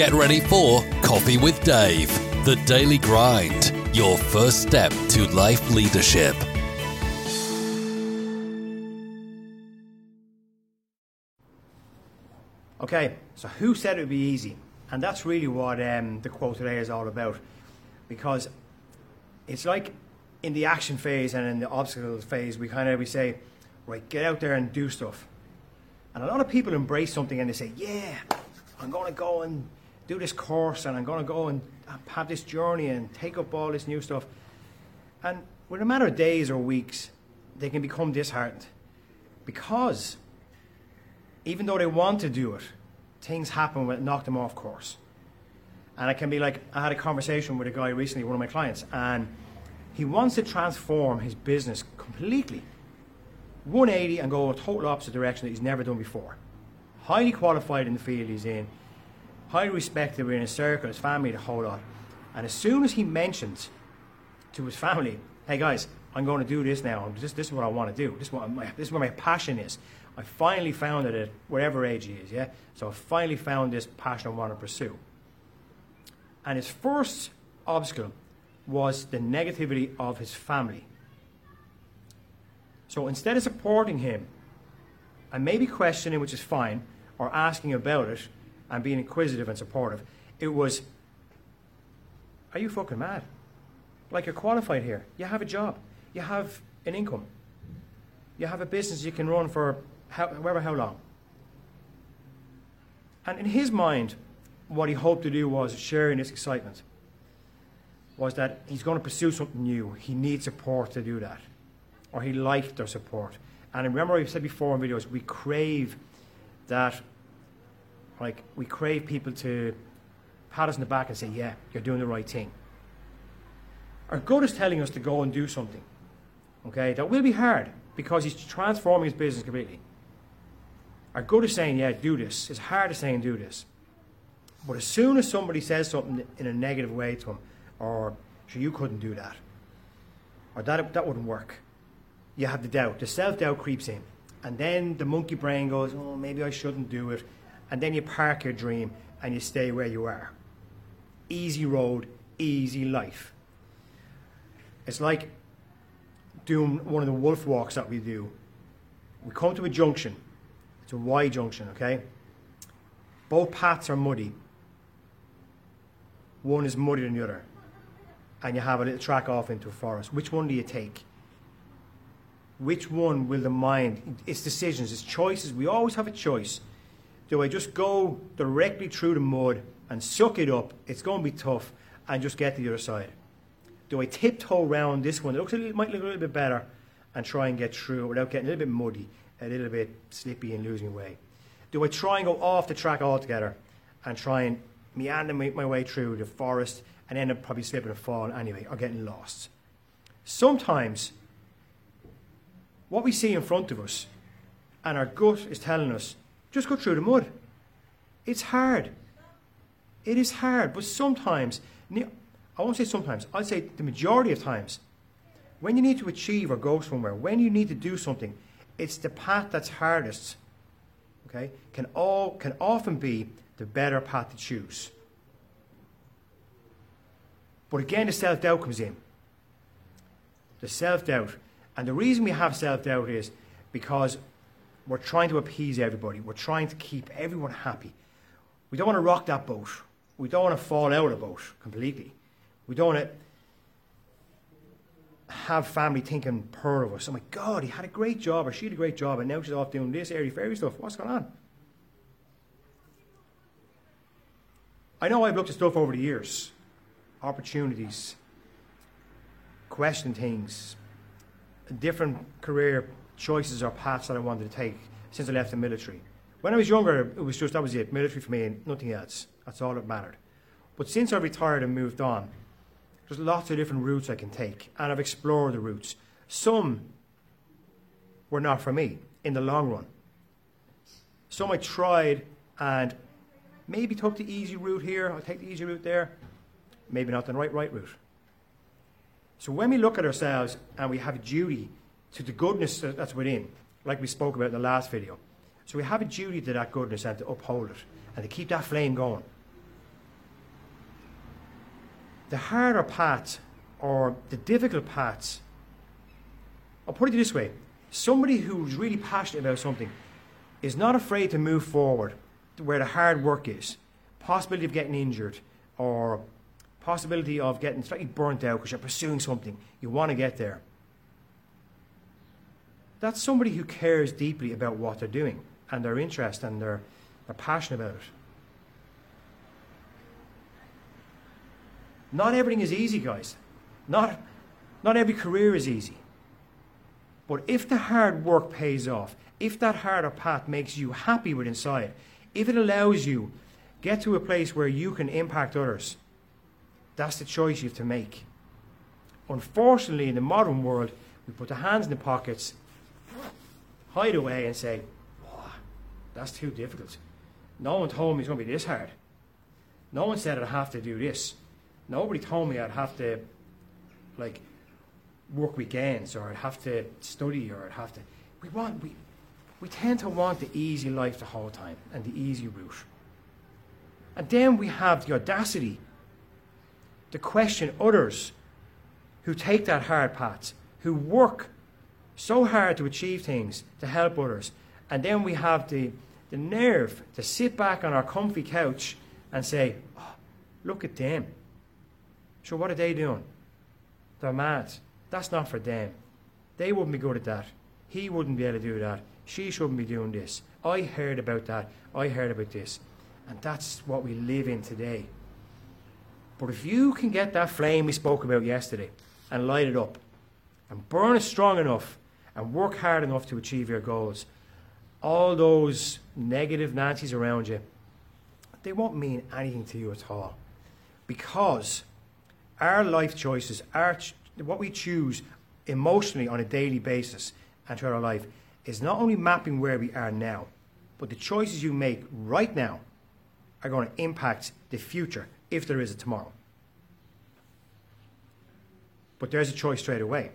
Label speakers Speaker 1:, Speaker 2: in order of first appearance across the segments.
Speaker 1: Get ready for Coffee with Dave, the daily grind, your first step to life leadership.
Speaker 2: Okay, so who said it would be easy? And that's really what um, the quote today is all about. Because it's like in the action phase and in the obstacles phase, we kind of we say, right, get out there and do stuff. And a lot of people embrace something and they say, yeah, I'm going to go and do this course and I'm going to go and have this journey and take up all this new stuff. And within a matter of days or weeks, they can become disheartened because even though they want to do it, things happen that knock them off course. And it can be like I had a conversation with a guy recently, one of my clients, and he wants to transform his business completely 180 and go a total opposite direction that he's never done before. Highly qualified in the field he's in, highly respected within his circle, his family, the whole lot. And as soon as he mentions to his family, hey guys, I'm going to do this now. This, this is what I want to do. This is, what my, this is where my passion is. I finally found it at whatever age he is, yeah? So I finally found this passion I want to pursue. And his first obstacle was the negativity of his family. So instead of supporting him and maybe questioning, which is fine, or asking about it and being inquisitive and supportive, it was, Are you fucking mad? Like you're qualified here. You have a job. You have an income. You have a business you can run for however how long. And in his mind, what he hoped to do was sharing this excitement. Was that he's going to pursue something new. He needs support to do that. Or he liked their support. And remember, I've said before in videos, we crave that, like, we crave people to pat us in the back and say, yeah, you're doing the right thing. Our gut is telling us to go and do something. Okay, that will be hard because he's transforming his business completely. Our gut is saying, yeah, do this. It's hard to say and do this. But as soon as somebody says something in a negative way to him, or sure, you couldn't do that, or that, that wouldn't work, you have the doubt. The self doubt creeps in. And then the monkey brain goes, oh, maybe I shouldn't do it. And then you park your dream and you stay where you are. Easy road, easy life. It's like doing one of the wolf walks that we do. We come to a junction, it's a Y junction, okay? Both paths are muddy. One is muddier than the other. And you have a little track off into a forest. Which one do you take? Which one will the mind? It's decisions, it's choices. We always have a choice. Do I just go directly through the mud and suck it up? It's going to be tough and just get to the other side. Do I tiptoe around this one? It looks a little, might look a little bit better and try and get through without getting a little bit muddy, a little bit slippy and losing way? Do I try and go off the track altogether and try and meander my, my way through the forest and end up probably slipping and falling anyway or getting lost? Sometimes what we see in front of us and our gut is telling us just go through the mud. It's hard. It is hard, but sometimes I won't say sometimes, I'd say the majority of times, when you need to achieve or go somewhere, when you need to do something, it's the path that's hardest, okay, can, all, can often be the better path to choose. But again, the self doubt comes in. The self doubt. And the reason we have self doubt is because we're trying to appease everybody, we're trying to keep everyone happy. We don't want to rock that boat, we don't want to fall out of the boat completely. We don't want to have family thinking poor of us. Oh my God, he had a great job or she had a great job and now she's off doing this airy fairy stuff. What's going on? I know I've looked at stuff over the years, opportunities, questioned things, different career choices or paths that I wanted to take since I left the military. When I was younger, it was just that was it, military for me and nothing else. That's all that mattered. But since I retired and moved on, there's lots of different routes I can take, and I've explored the routes. Some were not for me in the long run. Some I tried and maybe took the easy route here, I'll take the easy route there, maybe not the right, right route. So when we look at ourselves and we have a duty to the goodness that's within, like we spoke about in the last video, so we have a duty to that goodness and to uphold it and to keep that flame going. the harder paths or the difficult paths, I'll put it this way somebody who's really passionate about something is not afraid to move forward to where the hard work is, possibility of getting injured, or possibility of getting slightly burnt out because you're pursuing something, you want to get there. That's somebody who cares deeply about what they're doing and their interest and their, their passion about it. Not everything is easy, guys. Not, not every career is easy. But if the hard work pays off, if that harder path makes you happy with inside, if it allows you get to a place where you can impact others, that's the choice you have to make. Unfortunately, in the modern world, we put the hands in the pockets, hide away, and say, oh, that's too difficult. No one told me it's going to be this hard. No one said I'd have to do this. Nobody told me I'd have to, like, work weekends or I'd have to study or I'd have to. We want we we tend to want the easy life the whole time and the easy route. And then we have the audacity to question others who take that hard path, who work so hard to achieve things to help others. And then we have the, the nerve to sit back on our comfy couch and say, oh, look at them. So what are they doing? They're mad. That's not for them. They wouldn't be good at that. He wouldn't be able to do that. She shouldn't be doing this. I heard about that. I heard about this. And that's what we live in today. But if you can get that flame we spoke about yesterday and light it up and burn it strong enough and work hard enough to achieve your goals, all those negative Nancy's around you, they won't mean anything to you at all. Because our life choices, our ch- what we choose emotionally on a daily basis and throughout our life, is not only mapping where we are now, but the choices you make right now are going to impact the future if there is a tomorrow. But there's a choice straight away.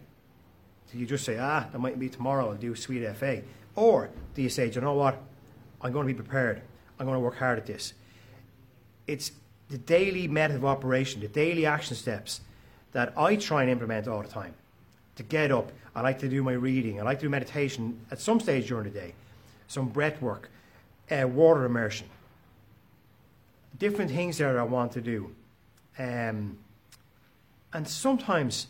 Speaker 2: Do you just say, ah, there might be tomorrow, I'll do sweet FA? Or do you say, do you know what? I'm going to be prepared. I'm going to work hard at this. It's the daily method of operation, the daily action steps that I try and implement all the time. To get up, I like to do my reading, I like to do meditation at some stage during the day, some breath work, uh, water immersion, different things that I want to do. Um, and sometimes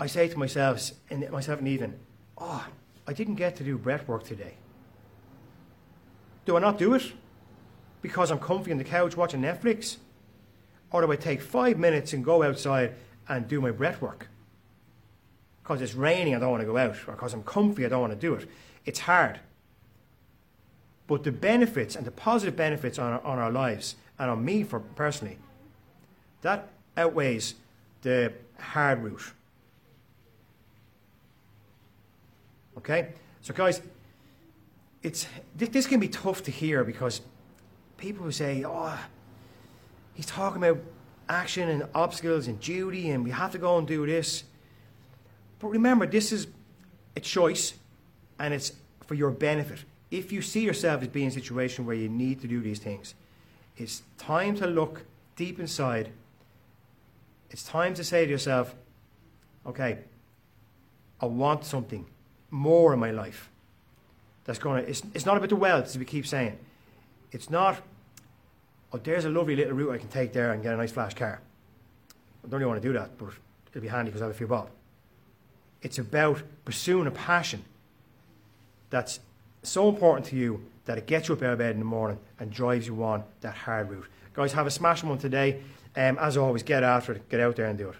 Speaker 2: I say to myself, in myself and Ethan, oh, I didn't get to do breath work today. Do I not do it because I'm comfy on the couch watching Netflix? Or do I take five minutes and go outside and do my breath work? Because it's raining, I don't want to go out. Or because I'm comfy, I don't want to do it. It's hard. But the benefits and the positive benefits on our, on our lives and on me for personally, that outweighs the hard route. Okay? So, guys, it's, this can be tough to hear because people who say, oh, he's talking about action and obstacles and duty, and we have to go and do this. But remember, this is a choice, and it's for your benefit. If you see yourself as being in a situation where you need to do these things, it's time to look deep inside. It's time to say to yourself, okay, I want something more in my life. That's going to, it's, it's not about the wealth, as we keep saying. It's not oh, there's a lovely little route I can take there and get a nice flash car. I don't really want to do that, but it'll be handy because I have a few bob. It's about pursuing a passion that's so important to you that it gets you up out of bed in the morning and drives you on that hard route. Guys, have a smashing one today. Um, as always, get after it, get out there and do it.